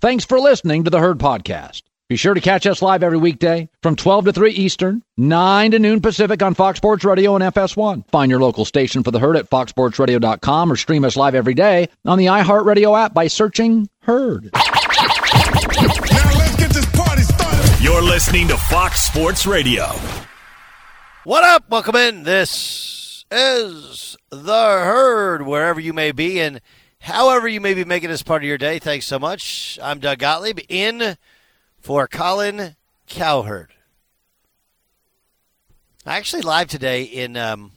Thanks for listening to the Herd Podcast. Be sure to catch us live every weekday from 12 to 3 Eastern, 9 to noon Pacific on Fox Sports Radio and FS1. Find your local station for the Herd at foxsportsradio.com or stream us live every day on the iHeartRadio app by searching Herd. Now let's get this party started. You're listening to Fox Sports Radio. What up? Welcome in. This is the herd, wherever you may be and however you may be making this part of your day. Thanks so much. I'm Doug Gottlieb in for Colin Cowherd. Actually, live today in um,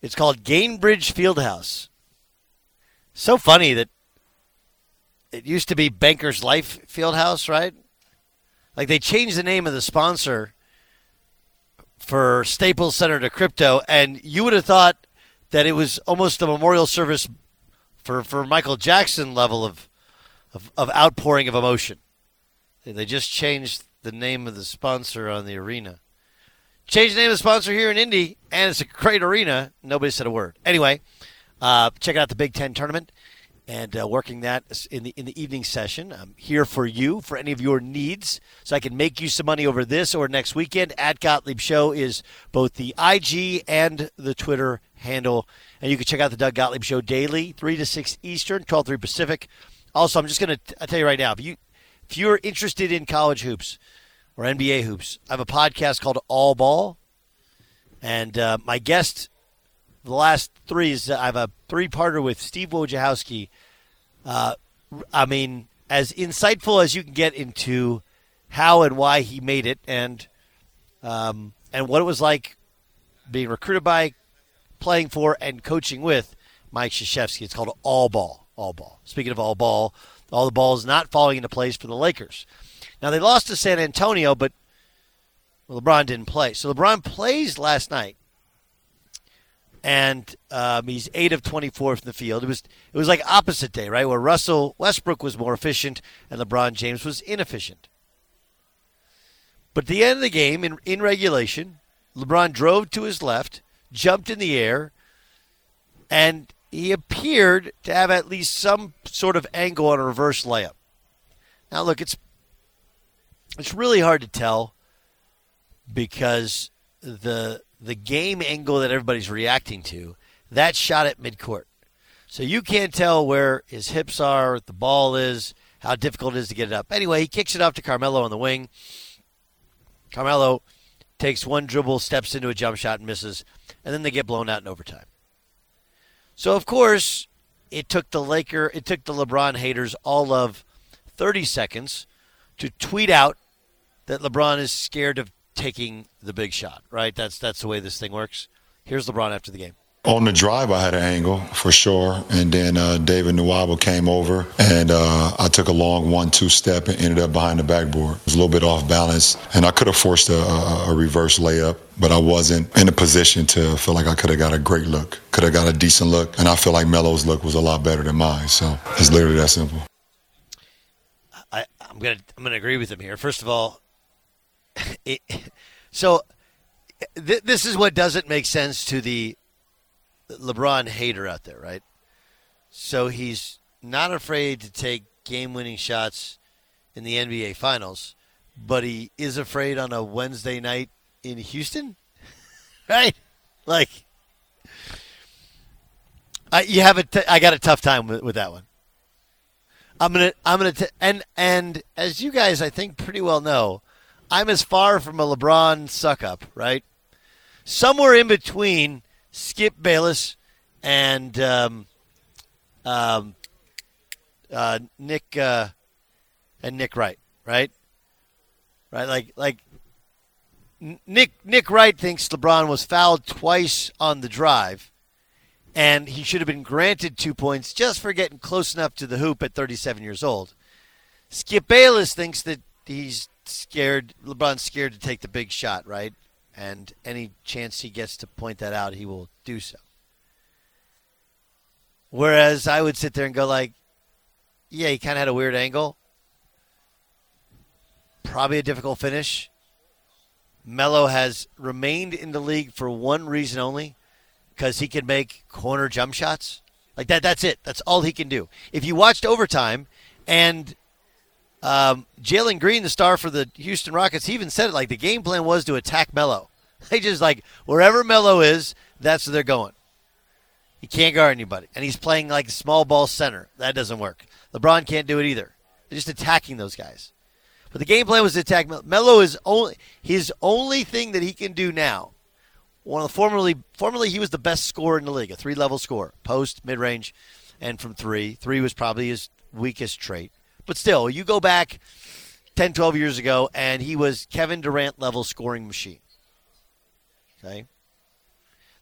it's called Gainbridge Fieldhouse. So funny that it used to be Bankers Life Fieldhouse, right? Like they changed the name of the sponsor for Staples Center to crypto, and you would have thought that it was almost a memorial service for, for Michael Jackson level of, of, of outpouring of emotion. They just changed the name of the sponsor on the arena. Changed the name of the sponsor here in Indy, and it's a great arena. Nobody said a word. Anyway, uh, check out the Big Ten tournament and uh, working that in the in the evening session. I'm here for you for any of your needs, so I can make you some money over this or next weekend. At Gottlieb Show is both the IG and the Twitter handle, and you can check out the Doug Gottlieb Show daily, three to six Eastern, twelve three Pacific. Also, I'm just going to tell you right now, if you if you're interested in college hoops or NBA hoops, I have a podcast called All Ball, and uh, my guest the last three is I have a three-parter with Steve Wojciechowski. Uh, I mean, as insightful as you can get into how and why he made it, and um, and what it was like being recruited by, playing for, and coaching with Mike Krzyzewski. It's called All Ball. All Ball. Speaking of All Ball, all the balls not falling into place for the Lakers. Now they lost to San Antonio, but LeBron didn't play. So LeBron plays last night and um, he's eight of twenty four from the field. It was it was like opposite day, right, where Russell Westbrook was more efficient and LeBron James was inefficient. But at the end of the game, in in regulation, LeBron drove to his left, jumped in the air, and he appeared to have at least some sort of angle on a reverse layup. Now, look, it's it's really hard to tell because the the game angle that everybody's reacting to, that shot at midcourt. So you can't tell where his hips are, the ball is, how difficult it is to get it up. Anyway, he kicks it off to Carmelo on the wing. Carmelo takes one dribble, steps into a jump shot, and misses, and then they get blown out in overtime. So of course, it took the Laker, it took the LeBron haters all of 30 seconds to tweet out that LeBron is scared of taking the big shot, right? That's that's the way this thing works. Here's LeBron after the game. On the drive, I had an angle for sure, and then uh, David Nwaba came over, and uh, I took a long one-two step and ended up behind the backboard. It was a little bit off balance, and I could have forced a, a, a reverse layup, but I wasn't in a position to feel like I could have got a great look, could have got a decent look, and I feel like Melo's look was a lot better than mine. So it's literally that simple. I, I'm gonna I'm gonna agree with him here. First of all, it, so th- this is what doesn't make sense to the LeBron hater out there, right? So he's not afraid to take game-winning shots in the NBA Finals, but he is afraid on a Wednesday night in Houston, right? Like, I you have a t- I got a tough time with, with that one. I'm gonna I'm gonna and and as you guys I think pretty well know, I'm as far from a LeBron suck up, right? Somewhere in between Skip Bayless and um, um, uh, Nick uh, and Nick Wright, right? Right, like like Nick Nick Wright thinks LeBron was fouled twice on the drive, and he should have been granted two points just for getting close enough to the hoop at 37 years old. Skip Bayless thinks that he's scared. LeBron's scared to take the big shot, right? And any chance he gets to point that out, he will do so. Whereas I would sit there and go like, yeah, he kind of had a weird angle. Probably a difficult finish. Melo has remained in the league for one reason only, because he can make corner jump shots. Like that. That's it. That's all he can do. If you watched overtime And um, Jalen Green, the star for the Houston Rockets, he even said it like the game plan was to attack Melo. They just like wherever Melo is, that's where they're going. He can't guard anybody, and he's playing like a small ball center. That doesn't work. LeBron can't do it either. They're just attacking those guys. But the game plan was to attack Melo. Melo is only his only thing that he can do now. One of the formerly formerly he was the best scorer in the league, a three level scorer, post, mid range, and from three. Three was probably his weakest trait. But still, you go back 10, 12 years ago, and he was Kevin Durant level scoring machine. Okay?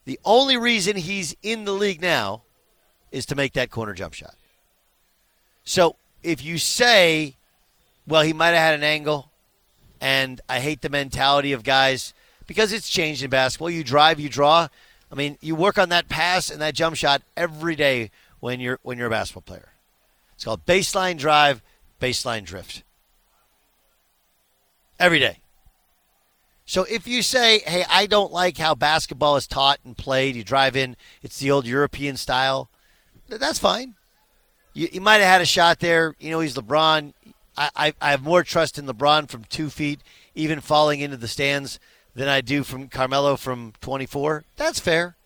The only reason he's in the league now is to make that corner jump shot. So if you say, well, he might have had an angle, and I hate the mentality of guys because it's changed in basketball. You drive, you draw. I mean, you work on that pass and that jump shot every day when you're when you're a basketball player. It's called baseline drive, baseline drift. Every day. So if you say, hey, I don't like how basketball is taught and played, you drive in, it's the old European style, that's fine. You, you might have had a shot there. You know, he's LeBron. I, I, I have more trust in LeBron from two feet, even falling into the stands, than I do from Carmelo from 24. That's fair.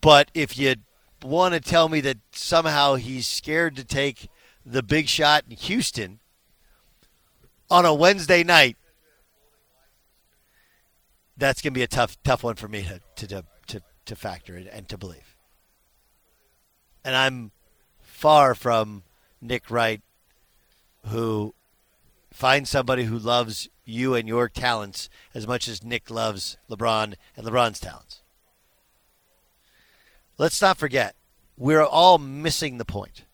But if you want to tell me that somehow he's scared to take the big shot in Houston on a Wednesday night, that's going to be a tough, tough one for me to to to, to factor in and to believe. And I'm far from Nick Wright, who finds somebody who loves you and your talents as much as Nick loves LeBron and LeBron's talents. Let's not forget, we're all missing the point.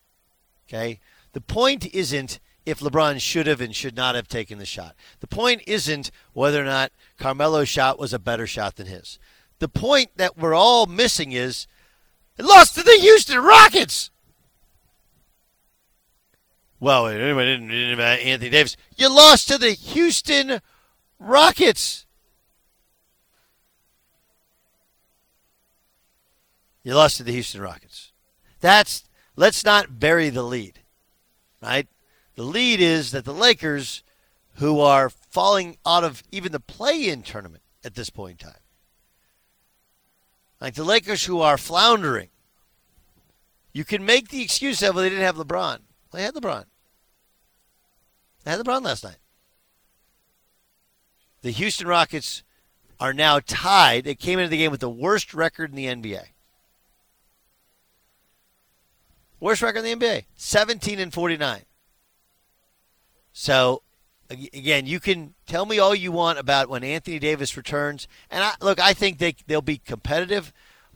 Okay? The point isn't if LeBron should have and should not have taken the shot. The point isn't whether or not Carmelo's shot was a better shot than his. The point that we're all missing is it lost to the Houston Rockets. Well, anybody didn't, didn't Anthony Davis. You lost to the Houston Rockets. You lost to the Houston Rockets. That's let's not bury the lead. Right? The lead is that the Lakers, who are falling out of even the play in tournament at this point in time, like the Lakers who are floundering, you can make the excuse that well, they didn't have LeBron. They had LeBron. They had LeBron last night. The Houston Rockets are now tied. They came into the game with the worst record in the NBA. Worst record in the NBA 17 and 49. So, again, you can tell me all you want about when Anthony Davis returns. And I, look, I think they, they'll be competitive,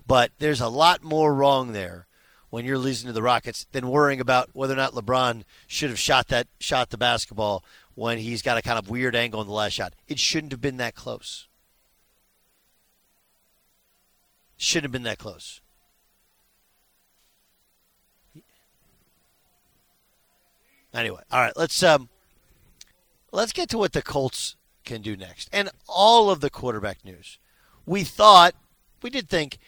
but there's a lot more wrong there when you're losing to the Rockets than worrying about whether or not LeBron should have shot that shot the basketball when he's got a kind of weird angle in the last shot. It shouldn't have been that close. Shouldn't have been that close. Anyway, all right, let's um let's get to what the Colts can do next. And all of the quarterback news. We thought, we did think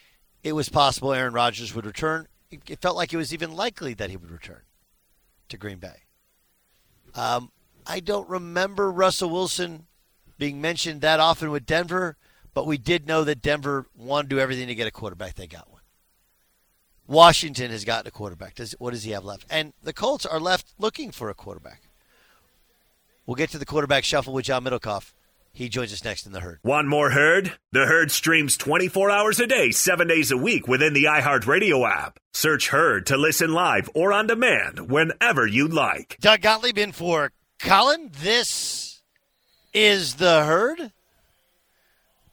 it was possible Aaron Rodgers would return. It felt like it was even likely that he would return to Green Bay. Um, I don't remember Russell Wilson being mentioned that often with Denver, but we did know that Denver wanted to do everything to get a quarterback. They got. Washington has gotten a quarterback. Does, what does he have left? And the Colts are left looking for a quarterback. We'll get to the quarterback shuffle with John Middlekauff. He joins us next in the herd. One more herd? The herd streams 24 hours a day, seven days a week within the iHeartRadio app. Search herd to listen live or on demand whenever you like. Doug Gottlieb in for Colin. This is the herd.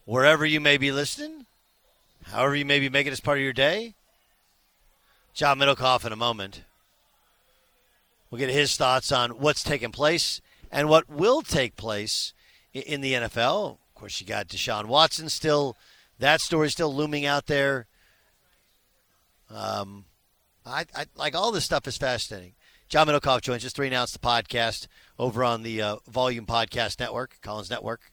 Wherever you may be listening, however you may be making this part of your day. John Middlekauff in a moment. We'll get his thoughts on what's taking place and what will take place in the NFL. Of course, you got Deshaun Watson still. That story still looming out there. Um, I, I like all this stuff is fascinating. John Middlekauff joins us. Three and Out the podcast over on the uh, Volume Podcast Network, Collins Network.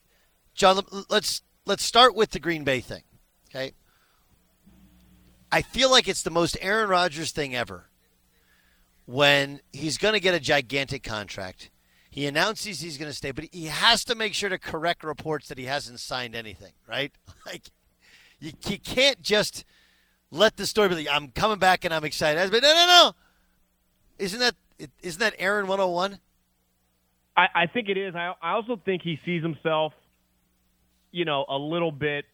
John, let's let's start with the Green Bay thing. Okay, I feel like it's the most Aaron Rodgers thing ever. When he's going to get a gigantic contract, he announces he's going to stay, but he has to make sure to correct reports that he hasn't signed anything, right? Like, you, you can't just let the story be like, I'm coming back and I'm excited. But no, no, no. Isn't that isn't that Aaron 101? I, I think it is. I, I also think he sees himself, you know, a little bit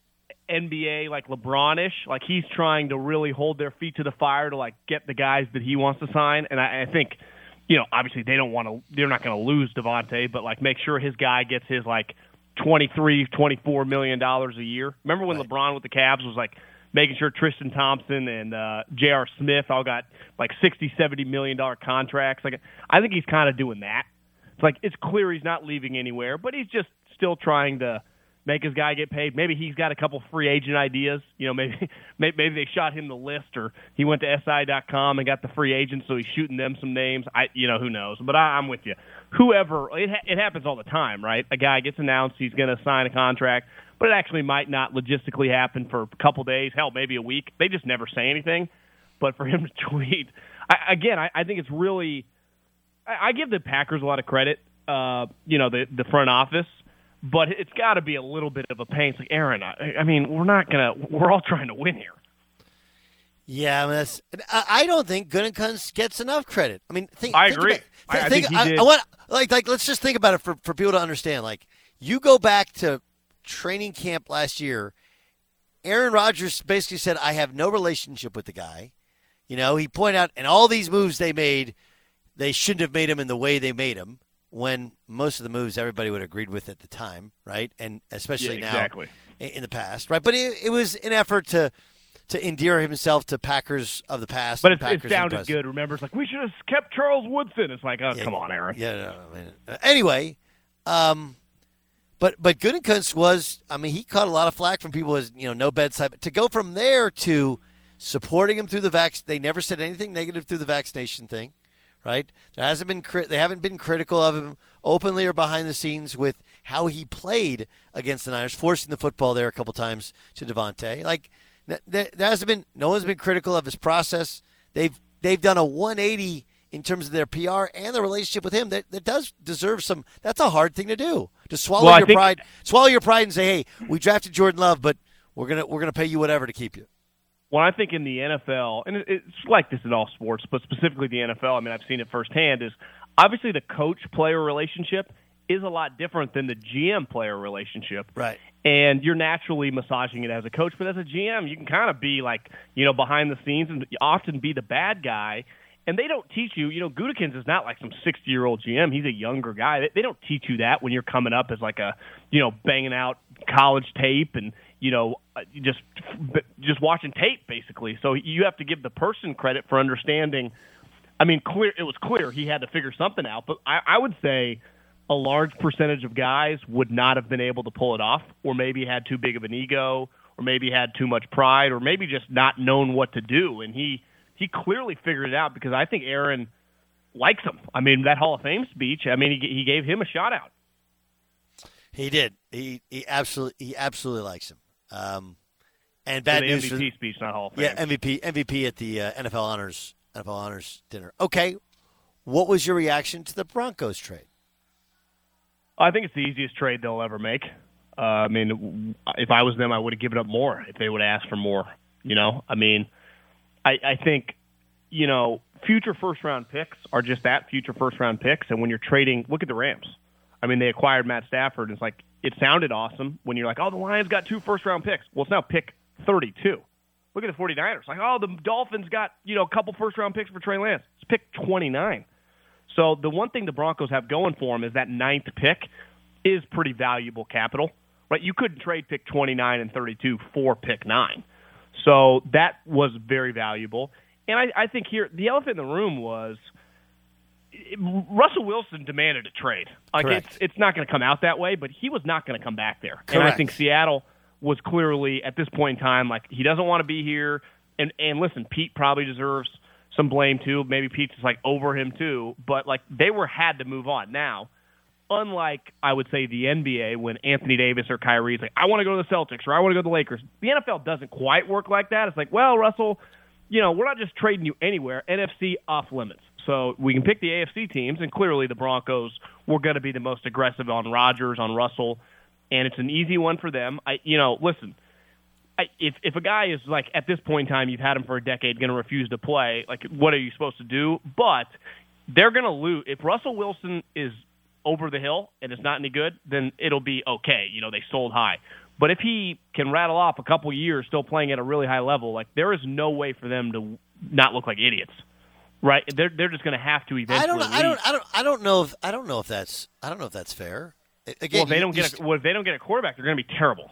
NBA like LeBronish. Like he's trying to really hold their feet to the fire to like get the guys that he wants to sign. And I, I think, you know, obviously they don't want to. They're not going to lose Davante, but like make sure his guy gets his like twenty three, twenty four million dollars a year. Remember when right. LeBron with the Cavs was like making sure Tristan Thompson and uh, J.R. Smith all got like sixty, seventy million dollar contracts. Like I think he's kind of doing that. It's like it's clear he's not leaving anywhere, but he's just still trying to make his guy get paid. Maybe he's got a couple free agent ideas. You know, maybe maybe they shot him the list, or he went to SI.com and got the free agents, so he's shooting them some names. I, you know, who knows? But I, I'm with you. Whoever it, it happens all the time, right? A guy gets announced he's going to sign a contract, but it actually might not logistically happen for a couple days, hell, maybe a week. They just never say anything. But for him to tweet, I, again, I, I think it's really. I, I give the Packers a lot of credit. Uh, you know, the the front office but it's got to be a little bit of a pain. It's like Aaron. I, I mean, we're not gonna. We're all trying to win here. Yeah, I, mean, that's, I don't think Gutekunst gets enough credit. I mean, think. I think agree. About, I, I think, he did. I, want like like let's just think about it for for people to understand. Like you go back to training camp last year. Aaron Rodgers basically said, "I have no relationship with the guy." You know, he pointed out, and all these moves they made, they shouldn't have made him in the way they made him when most of the moves everybody would have agreed with at the time, right? And especially yeah, now in the past, right? But it, it, was an effort to to endear himself to Packers of the past. But it, it sounded good. Remember, it's like we should have kept Charles Woodson. It's like, oh, yeah, come on, Aaron. Yeah. No, I mean, uh, anyway, um, but but Gutekunst was. I mean, he caught a lot of flack from people as you know no bedside. But to go from there to supporting him through the vac, they never said anything negative through the vaccination thing right? There hasn't been they haven't been critical of him openly or behind the scenes with how he played against the Niners, forcing the football there a couple times to Davante. Like there, hasn't been no one's been critical of his process. They've they've done a 180 in terms of their PR and the relationship with him. That, that does deserve some. That's a hard thing to do to swallow well, your think, pride, swallow your pride, and say, "Hey, we drafted Jordan Love, but we're gonna we're gonna pay you whatever to keep you." Well, I think in the NFL, and it's like this in all sports, but specifically the NFL, I mean, I've seen it firsthand, is obviously the coach player relationship is a lot different than the GM player relationship. Right. And you're naturally massaging it as a coach, but as a GM, you can kind of be like, you know, behind the scenes and often be the bad guy. And they don't teach you, you know, Gutekunst is not like some 60 year old GM. He's a younger guy. They, they don't teach you that when you're coming up as like a, you know, banging out college tape and you know, uh, just just watching tape basically. So you have to give the person credit for understanding. I mean, clear it was clear he had to figure something out, but I, I would say a large percentage of guys would not have been able to pull it off, or maybe had too big of an ego, or maybe had too much pride, or maybe just not known what to do. And he he clearly figured it out because I think Aaron likes him. I mean, that Hall of Fame speech. I mean, he he gave him a shout out. He did. He he absolutely he absolutely likes him. Um, and bad so news MVP for speech, not Hall of Fame. Yeah, MVP MVP at the uh, NFL honors NFL honors dinner. Okay, what was your reaction to the Broncos trade? I think it's the easiest trade they'll ever make. Uh, I mean, if I was them, I would have given up more if they would ask for more. You know, I mean, I, I think, you know, future first round picks are just that future first round picks. And when you're trading, look at the Rams. I mean, they acquired Matt Stafford. And it's like it sounded awesome when you're like, oh, the Lions got two first round picks. Well, it's now pick 32. Look at the 49ers. Like, oh, the Dolphins got, you know, a couple first round picks for Trey Lance. It's pick 29. So the one thing the Broncos have going for them is that ninth pick is pretty valuable capital, right? You couldn't trade pick 29 and 32 for pick nine. So that was very valuable. And I, I think here, the elephant in the room was – Russell Wilson demanded a trade. Like Correct. it's it's not going to come out that way, but he was not going to come back there. Correct. And I think Seattle was clearly at this point in time like he doesn't want to be here. And and listen, Pete probably deserves some blame too. Maybe Pete's just like over him too. But like they were had to move on. Now, unlike I would say the NBA when Anthony Davis or Kyrie's like, I want to go to the Celtics or I want to go to the Lakers. The NFL doesn't quite work like that. It's like, well, Russell, you know, we're not just trading you anywhere. NFC off limits. So we can pick the AFC teams, and clearly the Broncos were going to be the most aggressive on Rodgers, on Russell, and it's an easy one for them. I, you know, listen, I, if if a guy is like at this point in time, you've had him for a decade, going to refuse to play, like what are you supposed to do? But they're going to lose if Russell Wilson is over the hill and it's not any good, then it'll be okay. You know, they sold high. But if he can rattle off a couple years still playing at a really high level, like there is no way for them to not look like idiots. Right? They're they're just going to have to eventually. I don't. know- I don't. I don't. I don't know if. I don't know if that's. I don't know if that's fair. Again, well, if they don't get st- a, well, if they don't get a quarterback, they're going to be terrible.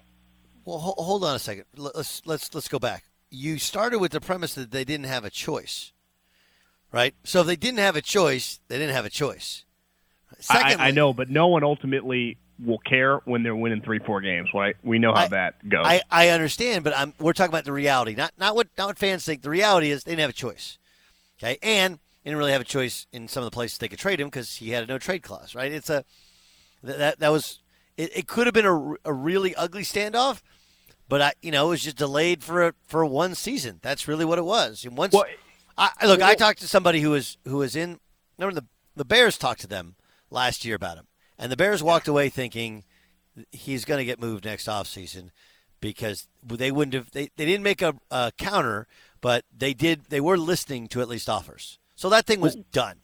Well, ho- hold on a second. Let's let's let's go back. You started with the premise that they didn't have a choice, right? So if they didn't have a choice, they didn't have a choice. I, I know, but no one ultimately will care when they're winning three, four games. Right? We know how I- that goes. I, I understand, but I'm we're talking about the reality, not not what not what fans think. The reality is they didn't have a choice. Okay, and they didn't really have a choice in some of the places they could trade him because he had a no trade clause. Right? It's a that that, was it, it could have been a, a really ugly standoff, but I you know it was just delayed for a, for one season. That's really what it was. And once Well, I, I- look, I talked to somebody who was who was in. Remember the the Bears talked to them last year about him, and the Bears walked away thinking he's going to get moved next offseason because they wouldn't have they, they didn't make a, a counter, but they did they were listening to at least offers. So that thing was done.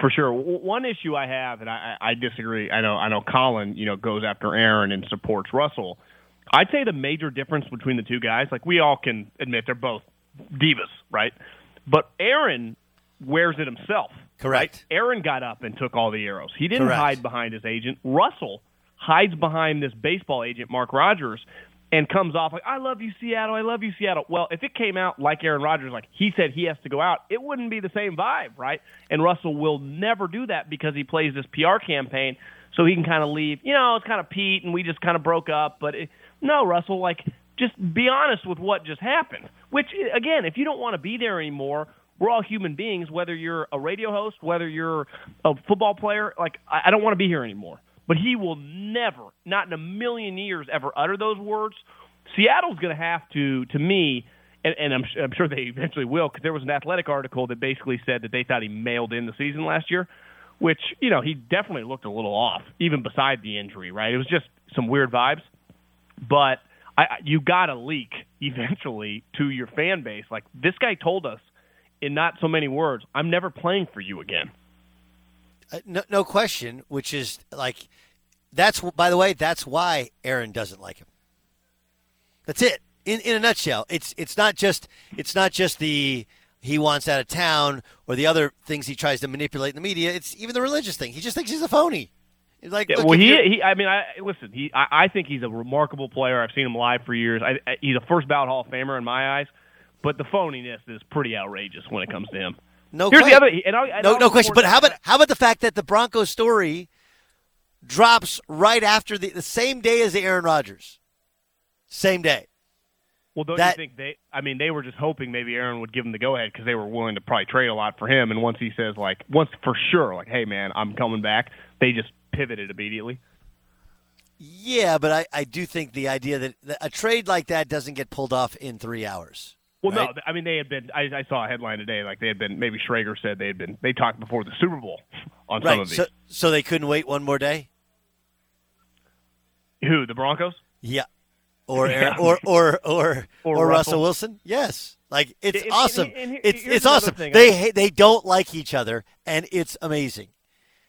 For sure. One issue I have, and I, I disagree. I know I know Colin, you know, goes after Aaron and supports Russell. I'd say the major difference between the two guys, like we all can admit, they're both divas, right? But Aaron wears it himself. Correct. Right? Aaron got up and took all the arrows. He didn't Correct. hide behind his agent. Russell hides behind this baseball agent, Mark Rodgers, and comes off like, I love you, Seattle. I love you, Seattle. Well, if it came out like Aaron Rodgers, like he said he has to go out, it wouldn't be the same vibe, right? And Russell will never do that because he plays this PR campaign so he can kind of leave. You know, it's kind of Pete, and we just kind of broke up. But it, no, Russell, like, just be honest with what just happened. Which, again, if you don't want to be there anymore, we're all human beings, whether you're a radio host, whether you're a football player. Like, I, I don't want to be here anymore. But he will never, not in a million years, ever utter those words. Seattle's going to have to, to me, and, and I'm, I'm sure they eventually will, because there was an athletic article that basically said that they thought he mailed in the season last year, which, you know, he definitely looked a little off, even beside the injury, right? It was just some weird vibes. But I, you got to leak eventually to your fan base. Like, this guy told us in not so many words, I'm never playing for you again. Uh, no, no question. Which is like that's by the way that's why Aaron doesn't like him. That's it. In in a nutshell, it's it's not just it's not just the he wants out of town or the other things he tries to manipulate in the media. It's even the religious thing. He just thinks he's a phony. He's like, Yeah, well, he, he, I mean, I listen. He, I, I think he's a remarkable player. I've seen him live for years. I, I, he's a first ballot Hall of Famer in my eyes. But the phoniness is pretty outrageous when it comes to him. No Here's question. the other. And I, and no, no question. But how about how about the fact that the Broncos story drops right after the, the same day as the Aaron Rodgers, same day. Well, don't that- you think they? I mean, they were just hoping maybe Aaron would give him the go ahead because they were willing to probably trade a lot for him. And once he says like, once for sure, like, hey man, I'm coming back, they just pivoted immediately. Yeah, but I, I do think the idea that, that a trade like that doesn't get pulled off in three hours. Well, right? no, I mean they had been. I, I saw a headline today, like they had been. Maybe Schrager said they had been. They talked before the Super Bowl on some of these. So, so they couldn't wait one more day. Who the Broncos? Yeah, or Yeah. Or or or Or or, Russell. Wilson. Yes, like it's And- and- awesome. and here- it's it's awesome. thing. They they don't like each other, and it's amazing.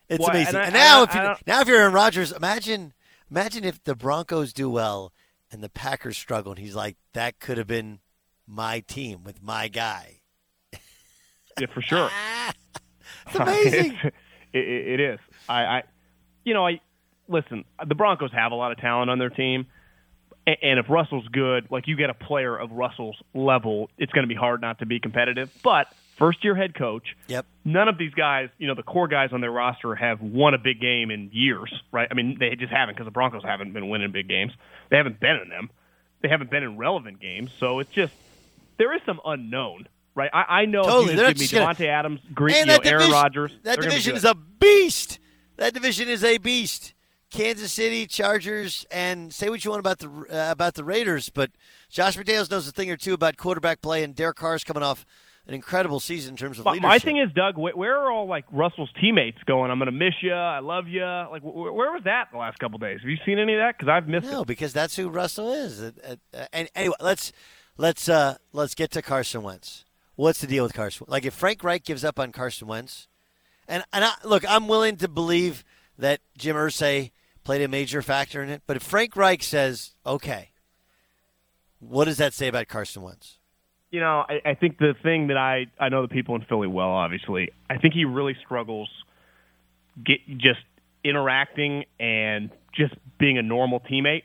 It's Well, amazing. and I- And, now, and I- if you, now if you're Aaron Rodgers, imagine imagine if the Broncos do well and the Packers struggle, and he's like, that could have been my team with my guy. Yeah, for sure. It's amazing. It's- it, it is. I, I, you know, I listen. The Broncos have a lot of talent on their team, a- and if Russell's good, like you get a player of Russell's level, it's going to be hard not to be competitive. But first year head coach, Yep. none of these guys, you know, the core guys on their roster have won a big game in years, right? I mean, they just haven't because the Broncos haven't been winning big games. They haven't been in them. They haven't been in relevant games. So it's just there is some unknown, right? I, I know Totally. if you give me gonna- Adams, Green, and you know, that Aaron division, Rodgers, that they're gonna be division is a beast. that division is a beast. Kansas City Chargers, and say what you want about the uh, about the Raiders, but Josh McDaniels knows a thing or two about quarterback play, and Derek Carr's coming off an incredible season in terms of leadership. my thing is, Doug, wh- where are all like Russell's teammates going? I'm going to miss you. I love you. Like, wh- where was that the last couple days? Have you seen any of that? Because I've missed no, it. because that's who Russell is. Uh, and anyway, let's let's uh, let's get to Carson Wentz. What's the deal with Carson? Like, if Frank Reich gives up on Carson Wentz, and and I, look, I'm willing to believe that Jim Irsay played a major factor in it. But if Frank Reich says, okay, what does that say about Carson Wentz? You know, I, I think the thing that I I know the people in Philly well. Obviously, I think he really struggles get just interacting and just being a normal teammate,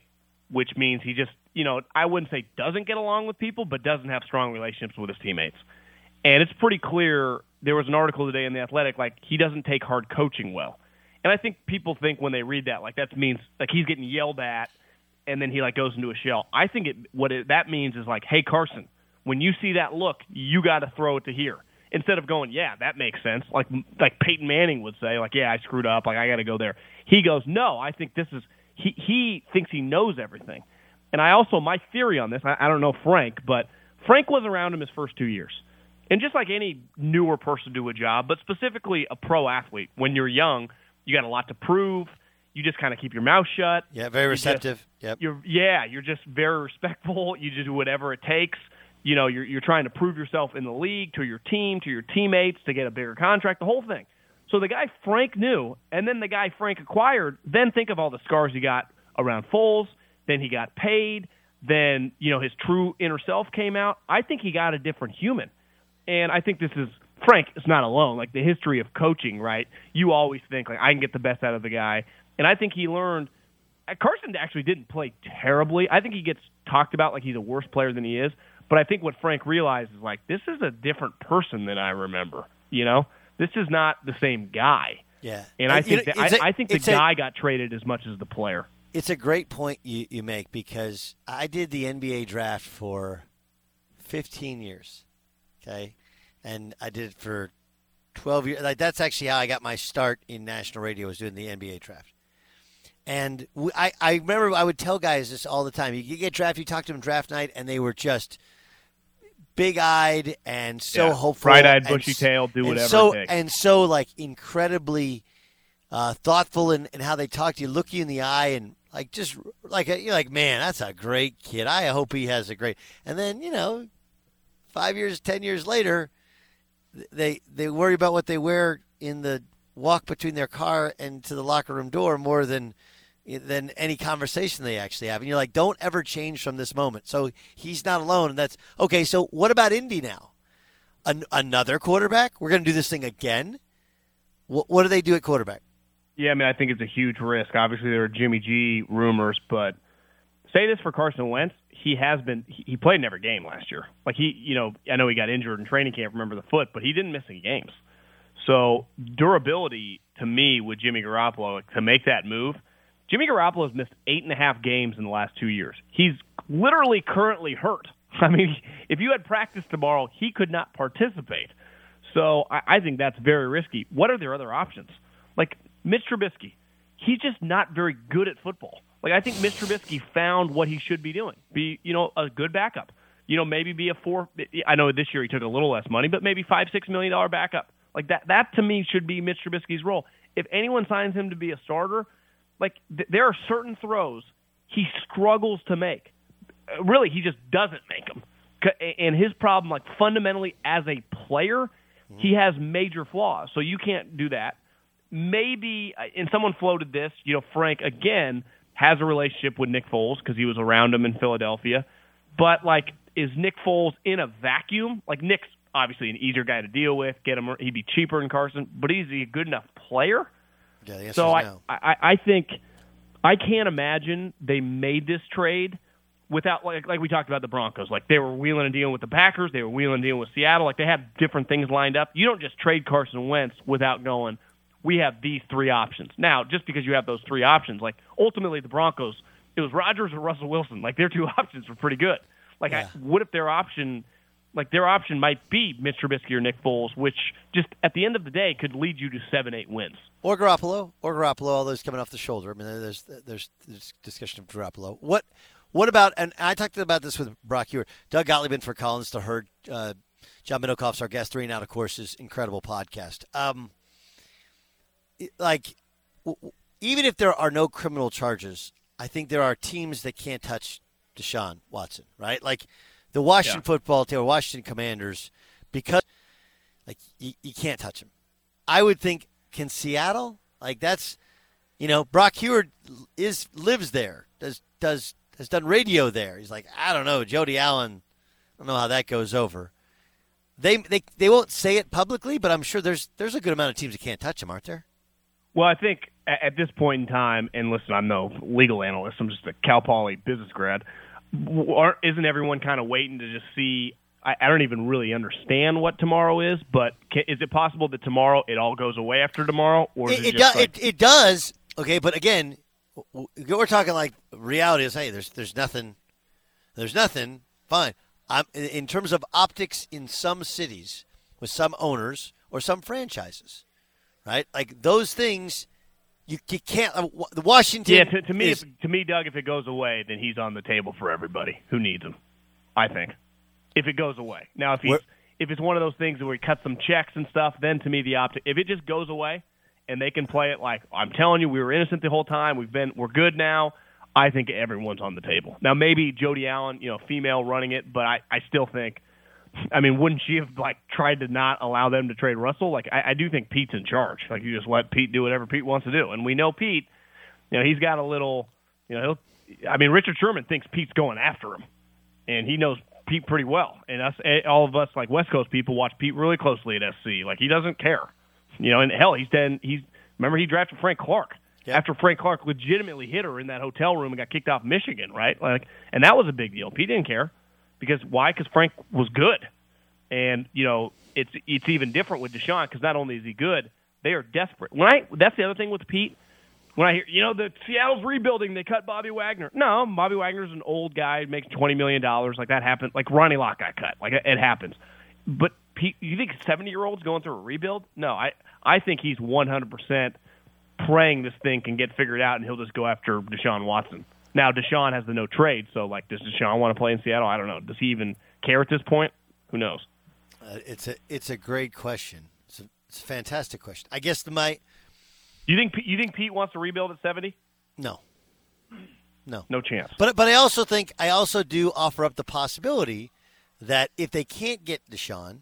which means he just you know I wouldn't say doesn't get along with people, but doesn't have strong relationships with his teammates. And it's pretty clear. There was an article today in the Athletic like he doesn't take hard coaching well. And I think people think when they read that like that means like he's getting yelled at and then he like goes into a shell. I think it what it, that means is like, "Hey Carson, when you see that look, you got to throw it to here." Instead of going, "Yeah, that makes sense." Like like Peyton Manning would say, like, "Yeah, I screwed up, like I got to go there." He goes, "No, I think this is he he thinks he knows everything." And I also my theory on this, I, I don't know Frank, but Frank was around him his first 2 years. And just like any newer person to a job, but specifically a pro athlete, when you're young, you got a lot to prove. You just kind of keep your mouth shut. Yeah, very You just- receptive. yep. You're yeah, you're just very respectful. You just do whatever it takes. You know, you're you're trying to prove yourself in the league to your team, to your teammates, to get a bigger contract, the whole thing. So the guy Frank knew, and then the guy Frank acquired. Then think of all the scars he got around Foles. Then he got paid. Then you know his true inner self came out. I think he got a different human, and I think this is Frank is not alone. Like the history of coaching, right? You always think like I can get the best out of the guy, and I think he learned. uh, Carson actually didn't play terribly. I think he gets talked about like he's a worse player than he is. But I think what Frank realized is like this is a different person than I remember. You know, this is not the same guy. Yeah. And I think know, that, it's a- I, I think the it's a- guy got traded as much as the player. It's a great point you, you make because I did the NBA draft for 15 years. Okay. And I did it for 12 years. Like, that's actually how I got my start in national radio was doing the NBA draft. And we, I, I remember I would tell guys this all the time. You get drafted, you talk to them draft night, and they were just big eyed and so Yeah. hopeful. Bright-eyed, and bushy-tailed, do and whatever So, and so, like, incredibly uh, thoughtful in, in how they talk to you, look you in the eye, and like just like a, you're like, man, that's a great kid. I hope he has a great. And then you know, five years, ten years later, they they worry about what they wear in the walk between their car and to the locker room door more than than any conversation they actually have. And you're like, don't ever change from this moment. So he's not alone, and that's okay. So what about Indy now? An, another quarterback? We're going to do this thing again. What, what do they do at quarterback? Yeah, I mean, I think it's a huge risk. Obviously, there are Jimmy G rumors, but say this for Carson Wentz, he has been he played in every game last year. Like he, you know, I know he got injured in training camp. Remember the foot, but he didn't miss any games. So durability to me with Jimmy Garoppolo to make that move. Jimmy Garoppolo has missed eight and a half games in the last two years. He's literally currently hurt. I mean, if you had practice tomorrow, he could not participate. So I, I think that's very risky. What are their other options? Like Mitch Trubisky, he's just not very good at football. Like I think Mitch Trubisky found what he should be doing. Be you know a good backup. You know maybe be a four. I know this year he took a little less money, but maybe five six million dollar backup. Like that. That to me should be Mitch Trubisky's role. If anyone signs him to be a starter, like th- there are certain throws he struggles to make. Really, he just doesn't make them. And his problem, like fundamentally as a player, he has major flaws. So you can't do that. Maybe, uh, and someone floated this. You know, Frank again has a relationship with Nick Foles because he was around him in Philadelphia. But like, is Nick Foles in a vacuum? Like Nick's obviously an easier guy to deal with. Get him, he'd be cheaper than Carson. But is he a good enough player? Yeah, So I, no. I, I think I can't imagine they made this trade without like like we talked about the Broncos. Like they were wheeling and dealing with the Packers, they were wheeling and dealing with Seattle. Like they had different things lined up. You don't just trade Carson Wentz without going. We have these three options now. Just because you have those three options, like ultimately the Broncos, it was Rodgers or Russell Wilson. Like their two options were pretty good. Like, Yeah. I, what if their option Like their option might be Mitch Trubisky or Nick Foles, which just at the end of the day could lead you to seven, eight wins. Or Garoppolo, or Garoppolo, all those coming off the shoulder. I mean, there's there's, there's discussion of Garoppolo. What what about? And I talked about this with Brock Huard, Doug Gottlieb in for Collins to Herd. Uh, John Middlekauff's our guest. Three and out, of course, is incredible podcast. Um, like, even if there are no criminal charges, I think there are teams that can't touch Deshaun Watson, right? Like the Washington yeah. football team or Washington Commanders, because like you, you can't touch him. I would think can Seattle like that's you know Brock Huard is lives there does does has done radio there. He's like I don't know Jody Allen. I don't know how that goes over. They they they won't say it publicly, but I'm sure there's there's a good amount of teams that can't touch him, aren't there? Well, I think at this point in time, and listen, I'm no legal analyst. I'm just a Cal Poly business grad. Isn't everyone kind of waiting to just see? I, I don't even really understand what tomorrow is, but can, is it possible that tomorrow it all goes away after tomorrow, or it, it, it, do, like, it, it does? Okay, but again, we're talking like reality is hey, there's there's nothing, there's nothing. Fine. I'm, in terms of optics in some cities with some owners or some franchises, right? Like those things, you, you can't. Uh, the Washington. Yeah, to, to me, is, to me, Doug, if it goes away, then he's on the table for everybody who needs him. I think if it goes away. Now, if he's if it's one of those things where he cuts some checks and stuff, then to me the optic. If it just goes away and they can play it like I'm telling you, we were innocent the whole time. We've been we're good now. I think everyone's on the table. Now maybe Jody Allen, you know, female running it, but I I still think. I mean, wouldn't she have like tried to not allow them to trade Russell? Like I, I do think Pete's in charge. Like you just let Pete do whatever Pete wants to do, and we know Pete. You know, he's got a little. You know, he'll. I mean, Richard Sherman thinks Pete's going after him, and he knows Pete pretty well. And us, eh, all of us like West Coast people, watch Pete really closely at SC. Like he doesn't care, you know. And hell, he's then he's remember he drafted Frank Clark yep. after Frank Clark legitimately hit her in that hotel room and got kicked off Michigan, right? Like, and that was a big deal. Pete didn't care because why? Because Frank was good, and you know it's it's even different with Deshaun because not only is he good, they are desperate. When I that's the other thing with Pete when I hear, you know, the Seattle's rebuilding, they cut Bobby Wagner. No, Bobby Wagner's an old guy, makes twenty million dollars. Like that happened. Like Ronnie Lott got cut. Like it, it happens. But Pete, you think seventy year olds going through a rebuild? No, I I think he's one hundred percent praying this thing can get figured out, and he'll just go after Deshaun Watson. Now Deshaun has the no trade, so like, does Deshaun want to play in Seattle? I don't know. Does he even care at this point? Who knows? Uh, it's a it's a great question. It's a, it's a fantastic question. I guess the my you think you think Pete wants to rebuild at seventy? No, no, no chance. But but I also think I also do offer up the possibility that if they can't get Deshaun,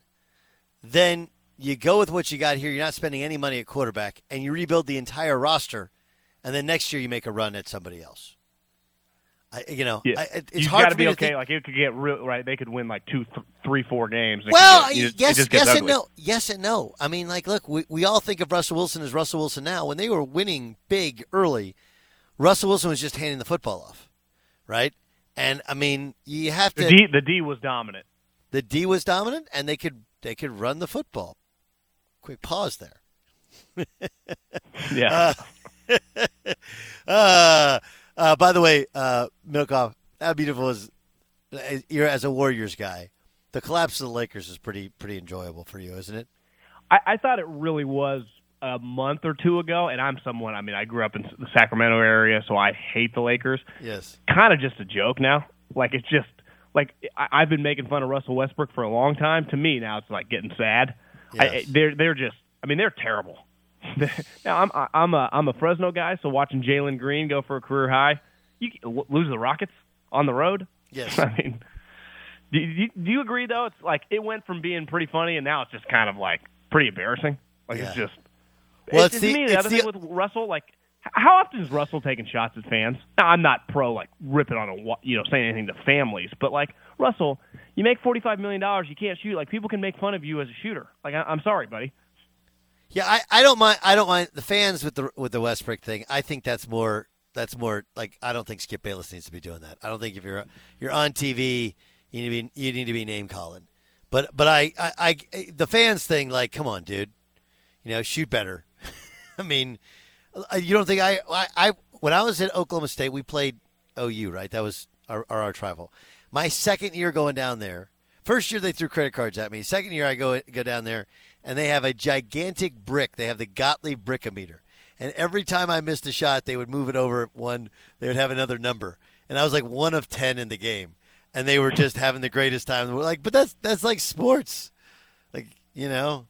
then you go with what you got here. You're not spending any money at quarterback, and you rebuild the entire roster, and then next year you make a run at somebody else. I, you know, yeah. I, it's you hard got to be okay. Think... Like it could get real, right. They could win like two, th- three, four games. Well, get, yes, yes and no, yes and no. I mean, like, look, we, we all think of Russell Wilson as Russell Wilson now. When they were winning big early, Russell Wilson was just handing the football off, right? And I mean, you have to. The D, the D was dominant. The D was dominant, and they could they could run the football. Quick pause there. yeah. Uh, uh, uh, by the way, uh, Milkoff, how beautiful is you're as a Warriors guy. The collapse of the Lakers is pretty pretty enjoyable for you, isn't it? I, I thought it really was a month or two ago, and I'm someone. I mean, I grew up in the Sacramento area, so I hate the Lakers. Yes, kind of just a joke now. Like it's just like I, I've been making fun of Russell Westbrook for a long time. To me, now it's like getting sad. Yes. I, they're they're just. I mean, they're terrible. now I'm I'm a I'm a Fresno guy, so watching Jalen Green go for a career high, you lose the Rockets on the road. Yes, I mean, do you, do you agree though? It's like it went from being pretty funny, and now it's just kind of like pretty embarrassing. Like yeah. it's just. Well, it's, it's the, me the other the, thing with Russell, like how often is Russell taking shots at fans? Now I'm not pro like ripping on a you know saying anything to families, but like Russell, you make forty five million dollars, you can't shoot. Like people can make fun of you as a shooter. Like I, I'm sorry, buddy. Yeah, I, I don't mind. I don't mind the fans with the with the Westbrook thing. I think that's more. That's more like I don't think Skip Bayless needs to be doing that. I don't think if you're you're on TV, you need to be you need to be name calling. But but I, I, I the fans thing like come on, dude, you know shoot better. I mean, uh, you don't think I, I I when I was at Oklahoma State we played OU right? That was our our, our travel. My second year going down there. First year they threw credit cards at me. Second year I go go down there and they have a gigantic brick. They have the Gottlieb brickometer. And every time I missed a shot, they would move it over one. They would have another number, and I was like one of ten in the game, and they were just having the greatest time. We're like, but that's that's like sports, like you know.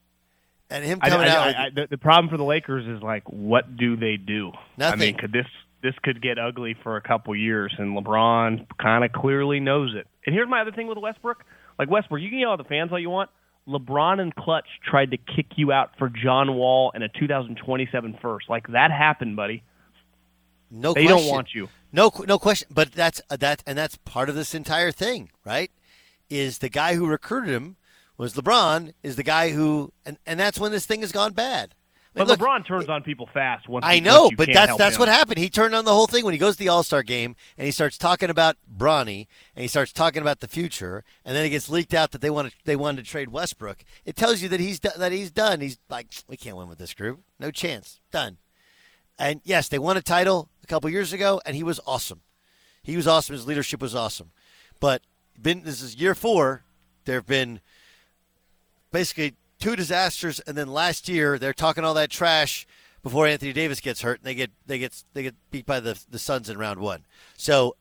And him coming I, out, I, I, the, the problem for the Lakers is like, what do they do? Nothing. I mean, could this this could get ugly for a couple years, and LeBron kind of clearly knows it. And here's my other thing with Westbrook: like Westbrook, you can yell at the fans all you want. LeBron and Klutch tried to kick you out for John Wall and a 2027 first. Like that happened, buddy. no They question. don't want you. No, no question. But that's uh, that, and that's part of this entire thing, right? Is the guy who recruited him was LeBron? Is the guy who, and and that's when this thing has gone bad. But look, LeBron turns on people fast. Once I he- know, once but that's that's him. what happened. He turned on the whole thing when he goes to the All Star game and he starts talking about Bronny and he starts talking about the future, and then it gets leaked out that they want to they wanted to trade Westbrook. It tells you that he's that he's done. He's like, we can't win with this group, no chance, done. And yes, they won a title a couple years ago, and he was awesome. He was awesome. His leadership was awesome. But been this is year four. There have been basically two disasters, and then last year they're talking all that trash before Anthony Davis gets hurt, and they get they get they get beat by the the Suns in round one. So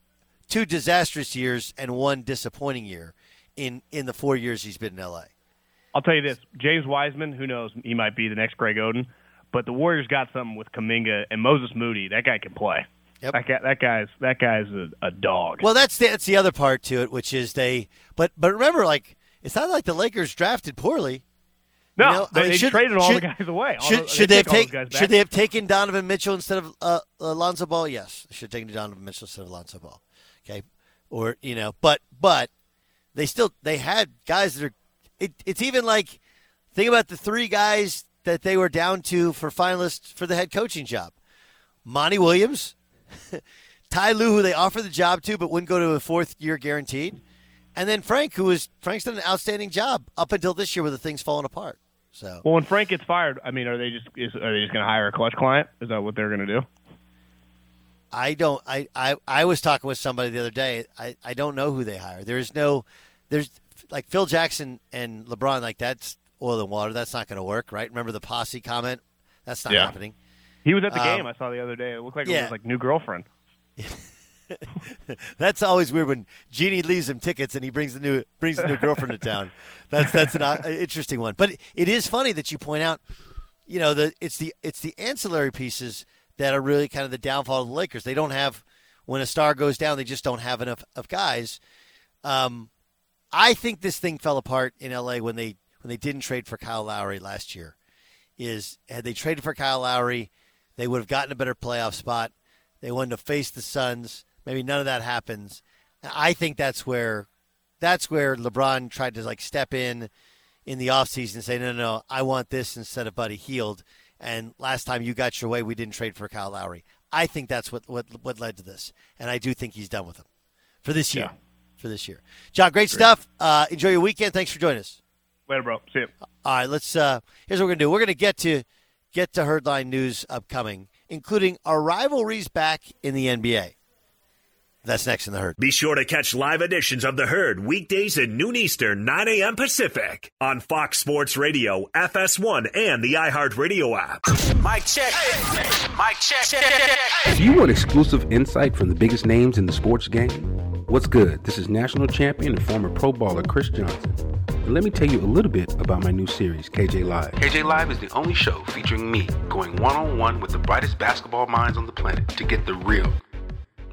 two disastrous years and one disappointing year in in the four years he's been in LA. I'll tell you this: James Wiseman, who knows, he might be the next Greg Oden. But the Warriors got something with Kuminga and Moses Moody. That guy can play. Yep. That guy, that guy's that guy's a, a dog. Well, that's the, that's the other part to it, which is they. But but remember, like it's not like the Lakers drafted poorly. No, you know, I they, mean, they should- traded all should- the guys away. Should, the- should they they have taken. Should they have taken Donovan Mitchell instead of uh, Alonzo Ball? Yes, they should have taken Donovan Mitchell instead of Alonzo Ball. Okay, or you know, but but they still they had guys that are. It, it's even like think about the three guys that they were down to for finalists for the head coaching job: Monty Williams, Ty Lue, who they offered the job to but wouldn't go to a fourth year guaranteed, and then Frank, who was Frank's done an outstanding job up until this year, where the thing's falling apart. So. Well, when Frank gets fired, I mean, are they just is, are they just going to hire a Klutch client? Is that what they're going to do? I don't. I, I I was talking with somebody the other day. I, I don't know who they hire. There is no. There's like Phil Jackson and LeBron. Like that's oil and water. That's not going to work, right? Remember the posse comment? That's not Yeah. happening. He was at the Um, game I saw the other day. It looked like it was like new girlfriend. That's always weird when Jeannie leaves him tickets and he brings the new brings the new girlfriend to town. That's that's an uh, interesting one. But it is funny that you point out. You know, the it's the it's the ancillary pieces that are really kind of the downfall of the Lakers. They don't have when a star goes down, they just don't have enough of guys. Um, I think this thing fell apart in LA when they when they didn't trade for Kyle Lowry last year. Is had they traded for Kyle Lowry, they would have gotten a better playoff spot. They wanted to face the Suns. Maybe none of that happens. I think that's where that's where LeBron tried to like step in in the offseason and say, no, no, no, I want this instead of Buddy Hield. And last time you got your way, we didn't trade for Kyle Lowry. I think that's what what, what led to this, and I do think he's done with him for this year. Yeah. For this year, John, great, stuff. Uh, enjoy your weekend. Thanks for joining us. Later, bro. See you. All right, let's. Uh, here's what we're gonna do. We're gonna get to get to herdline news upcoming, including our rivalries back in the NBA. That's next in the herd. Be sure to catch live editions of The Herd weekdays at noon Eastern, 9 a.m. Pacific on Fox Sports Radio, FS1, and the iHeartRadio app. Mike check. Mic check. Do you want exclusive insight from the biggest names in the sports game? What's good? This is national champion and former pro baller Chris Johnson. And let me tell you a little bit about my new series, KJ Live. KJ Live is the only show featuring me going one on one with the brightest basketball minds on the planet to get the real.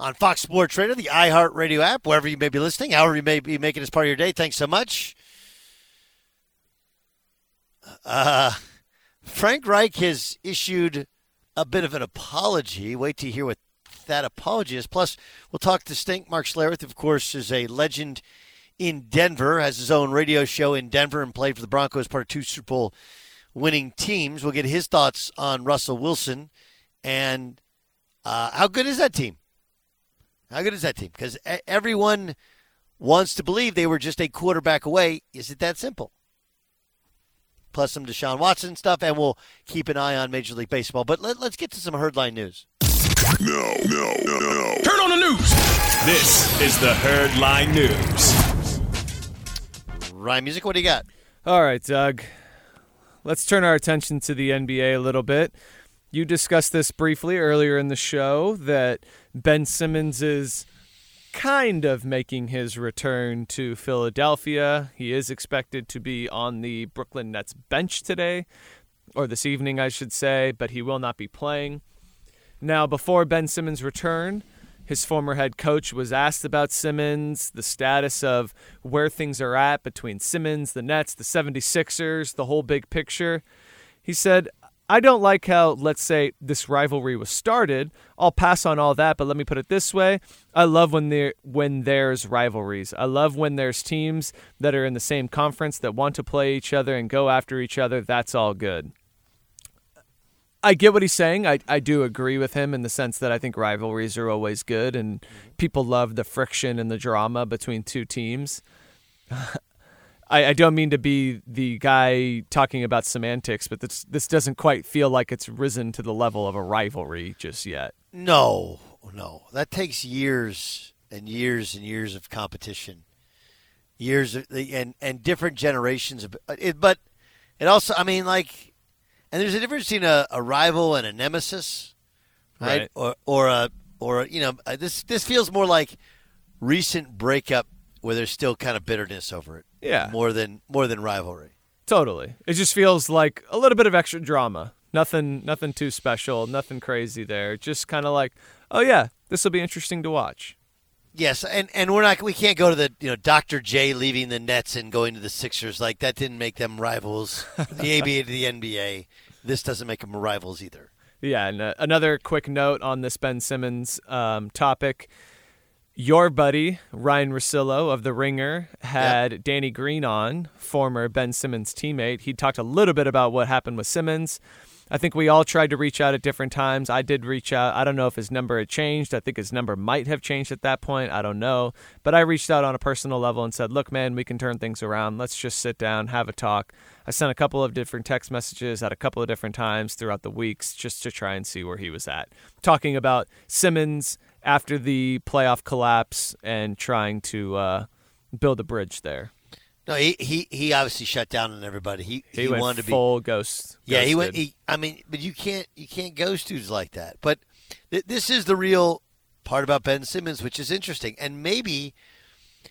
on Fox Sports Radio, the iHeartRadio app, wherever you may be listening, however you may be making this part of your day. Thanks so much. Uh, Frank Reich has issued a bit of an apology. Wait to hear what that apology is. Plus, we'll talk to Stink. Mark Schlereth, of course, is a legend in Denver, has his own radio show in Denver, and played for the Broncos, part of two Super Bowl winning teams. We'll get his thoughts on Russell Wilson and uh, how good is that team? How good is that team? Because everyone wants to believe they were just a quarterback away. Is it that simple? Plus some Deshaun Watson stuff, and we'll keep an eye on Major League Baseball. But let, us get to some herdline news. No, no, no, no. Turn on the news. This is the herdline news. Ryan Music, what do you got? All right, Doug. Let's turn our attention to the NBA a little bit. You discussed this briefly earlier in the show that Ben Simmons is kind of making his return to Philadelphia. He is expected to be on the Brooklyn Nets bench today, or this evening, I should say, but he will not be playing. Now, before Ben Simmons' return, his former head coach was asked about Simmons, the status of where things are at between Simmons, the Nets, the 76ers, the whole big picture. He said, I don't like how, let's say, this rivalry was started. I'll pass on all that, but let me put it this way: I love when there when there's rivalries. I love when there's teams that are in the same conference that want to play each other and go after each other. That's all good. I get what he's saying. I, I do agree with him in the sense that I think rivalries are always good and mm-hmm. people love the friction and the drama between two teams. I, I don't mean to be the guy talking about semantics, but this this doesn't quite feel like it's risen to the level of a rivalry just yet. No, no, that takes years and years and years of competition, years of, and and different generations of it. But it also, I mean, like, and there's a difference between a, a rival and a nemesis, right? Right. Or or a or a, you know, uh, this this feels more like recent breakup where there's still kind of bitterness over it. Yeah. More than more than rivalry. Totally. It just feels like a little bit of extra drama. Nothing nothing too special, nothing crazy there. Just kind of like, oh yeah, this will be interesting to watch. Yes, and and we're not we can't go to the you know Dr. J leaving the Nets and going to the Sixers like that didn't make them rivals. the ABA to the NBA. This doesn't make them rivals either. Yeah, and uh, another quick note on this Ben Simmons um, topic. Your buddy, Ryan Russillo of The Ringer, had yep. Danny Green on, former Ben Simmons teammate. He talked a little bit about what happened with Simmons. I think we all tried to reach out at different times. I did reach out. I don't know if his number had changed. I think his number might have changed at that point. I don't know. But I reached out on a personal level and said, look, man, we can turn things around. Let's just sit down, have a talk. I sent a couple of different text messages at a couple of different times throughout the weeks just to try and see where he was at. Talking about Simmons after the playoff collapse and trying to uh, build a bridge there. No, he, he he obviously shut down on everybody. He he, he went wanted to be full ghost. Yeah, ghosted. he went. He, I mean, but you can't you can't ghost dudes like that. But th- this is the real part about Ben Simmons, which is interesting, and maybe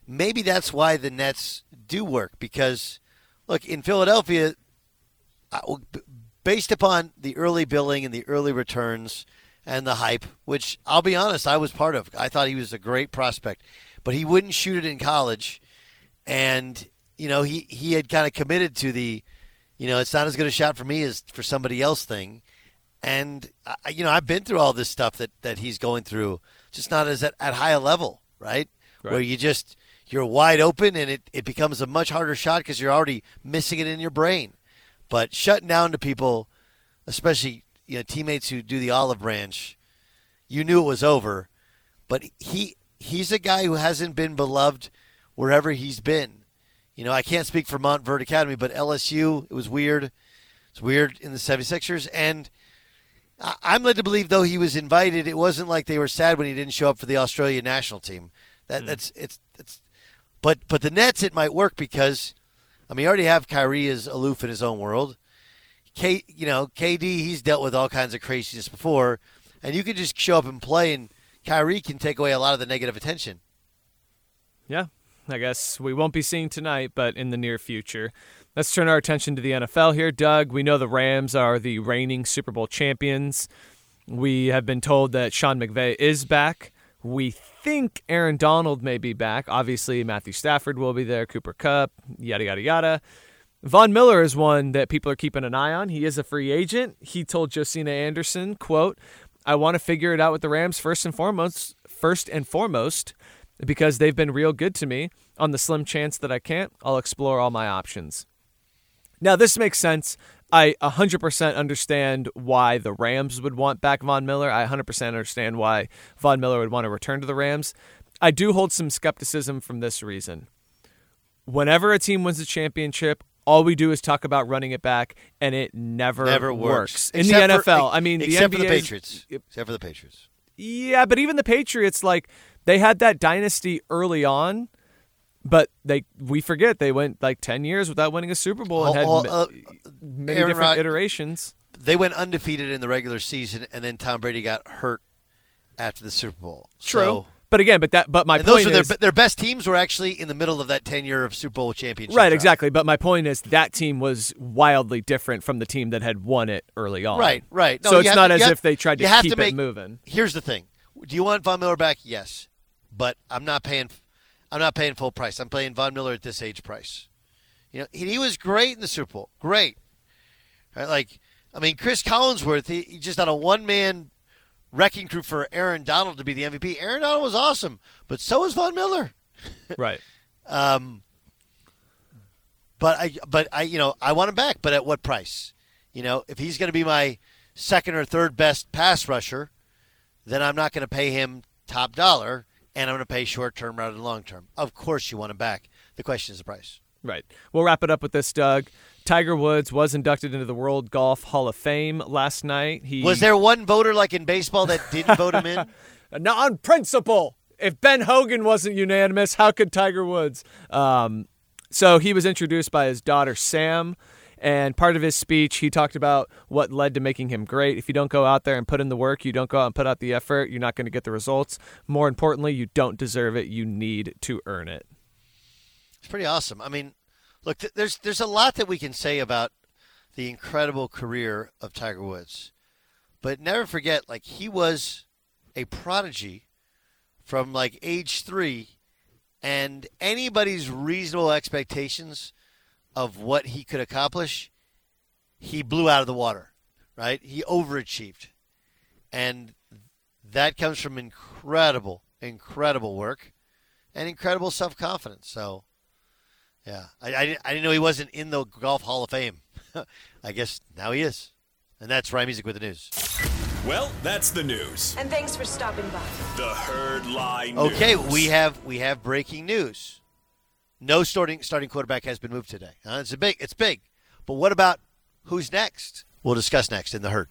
maybe that's why the Nets do work because look in Philadelphia, based upon the early billing and the early returns and the hype, which I'll be honest, I was part of. I thought he was a great prospect, but he wouldn't shoot it in college, and you know he he had kind of committed to the, you know, it's not as good a shot for me as for somebody else thing, and I, you know I've been through all this stuff that that he's going through, just not as at, at high a level, right? Right. Where you just you're wide open and it, it becomes a much harder shot because you're already missing it in your brain. But shutting down to people, especially you know teammates who do the olive branch, you knew it was over. But he he's a guy who hasn't been beloved wherever he's been. You know, I can't speak for Montverde Academy, but LSU, it was weird. It's weird in the 76ers. And I'm led to believe, though he was invited, it wasn't like they were sad when he didn't show up for the Australian national team. That Mm. that's it's it's, but but the Nets it might work because, I mean, you already have Kyrie as aloof in his own world. K, you know, KD, he's dealt with all kinds of craziness before, and you can just show up and play, and Kyrie can take away a lot of the negative attention. Yeah, I guess we won't be seeing tonight, but in the near future. Let's turn our attention to the NFL here, Doug. We know the Rams are the reigning Super Bowl champions. We have been told that Sean McVay is back. We think Aaron Donald may be back. Obviously, Matthew Stafford will be there, Cooper Kupp, yada, yada, yada. Von Miller is one that people are keeping an eye on. He is a free agent. He told Josina Anderson, quote, I want to figure it out with the Rams first and foremost, first and foremost, because they've been real good to me. On the slim chance that I can't, I'll explore all my options. Now, this makes sense I 100% understand why the Rams would want back Von Miller. I 100% understand why Von Miller would want to return to the Rams. I do hold some skepticism from this reason. Whenever a team wins a championship, all we do is talk about running it back, and it never, Never works, in the Except for- NFL. I mean, except the for the Patriots. Except for the Patriots. Yeah, but even the Patriots, like they had that dynasty early on, but they we forget they went like ten years without winning a Super Bowl and had ma- uh, many Aaron different Rod- iterations. They went undefeated in the regular season, and then Tom Brady got hurt after the Super Bowl. True, So, but again, but that but my and point those were is their their best teams were actually in the middle of that ten year of Super Bowl championship. right, exactly. But my point is that team was wildly different from the team that had won it early on. Right, right. No, so it's have not as have- if they tried to keep to make- it moving. Here's the thing: Do you want Von Miller back? Yes, but I'm not paying. I'm not paying full price. I'm paying Von Miller at this age price. You know, he, he was great in the Super Bowl. Great. Right, like, I mean, Cris Collinsworth. He, he just on a one man wrecking crew for Aaron Donald to be the MVP. Aaron Donald was awesome, but so was Von Miller. Right. Um, but I, but I, you know, I want him back. But at what price? You know, if he's going to be my second or third best pass rusher, then I'm not going to pay him top dollar, and I'm going to pay short term rather than long term. Of course, you want him back. The question is the price. Right. We'll wrap it up with this, Doug. Tiger Woods was inducted into the World Golf Hall of Fame last night. He Was there one voter like in baseball that didn't vote him in? Not on principle. If Ben Hogan wasn't unanimous, how could Tiger Woods? Um, so he was introduced by his daughter Sam, and part of his speech he talked about what led to making him great. If you don't go out there and put in the work, you don't go out and put out the effort, you're not going to get the results. More importantly, you don't deserve it. You need to earn it. It's pretty awesome. I mean, look, th- there's there's a lot that we can say about the incredible career of Tiger Woods, but never forget, like he was a prodigy from like age three, and anybody's reasonable expectations of what he could accomplish, he blew out of the water. Right? He overachieved, and that comes from incredible, incredible work and incredible self confidence. So. Yeah, I, I, didn't- I didn't know he wasn't in the Golf Hall of Fame. I guess now he is. And that's Ryan Music with the news. Well, that's the news. And thanks for stopping by. The Herd Lie News. Okay, we have we have breaking news. No starting starting quarterback has been moved today. Uh, it's a big it's big. But what about who's next? We'll discuss next in the herd.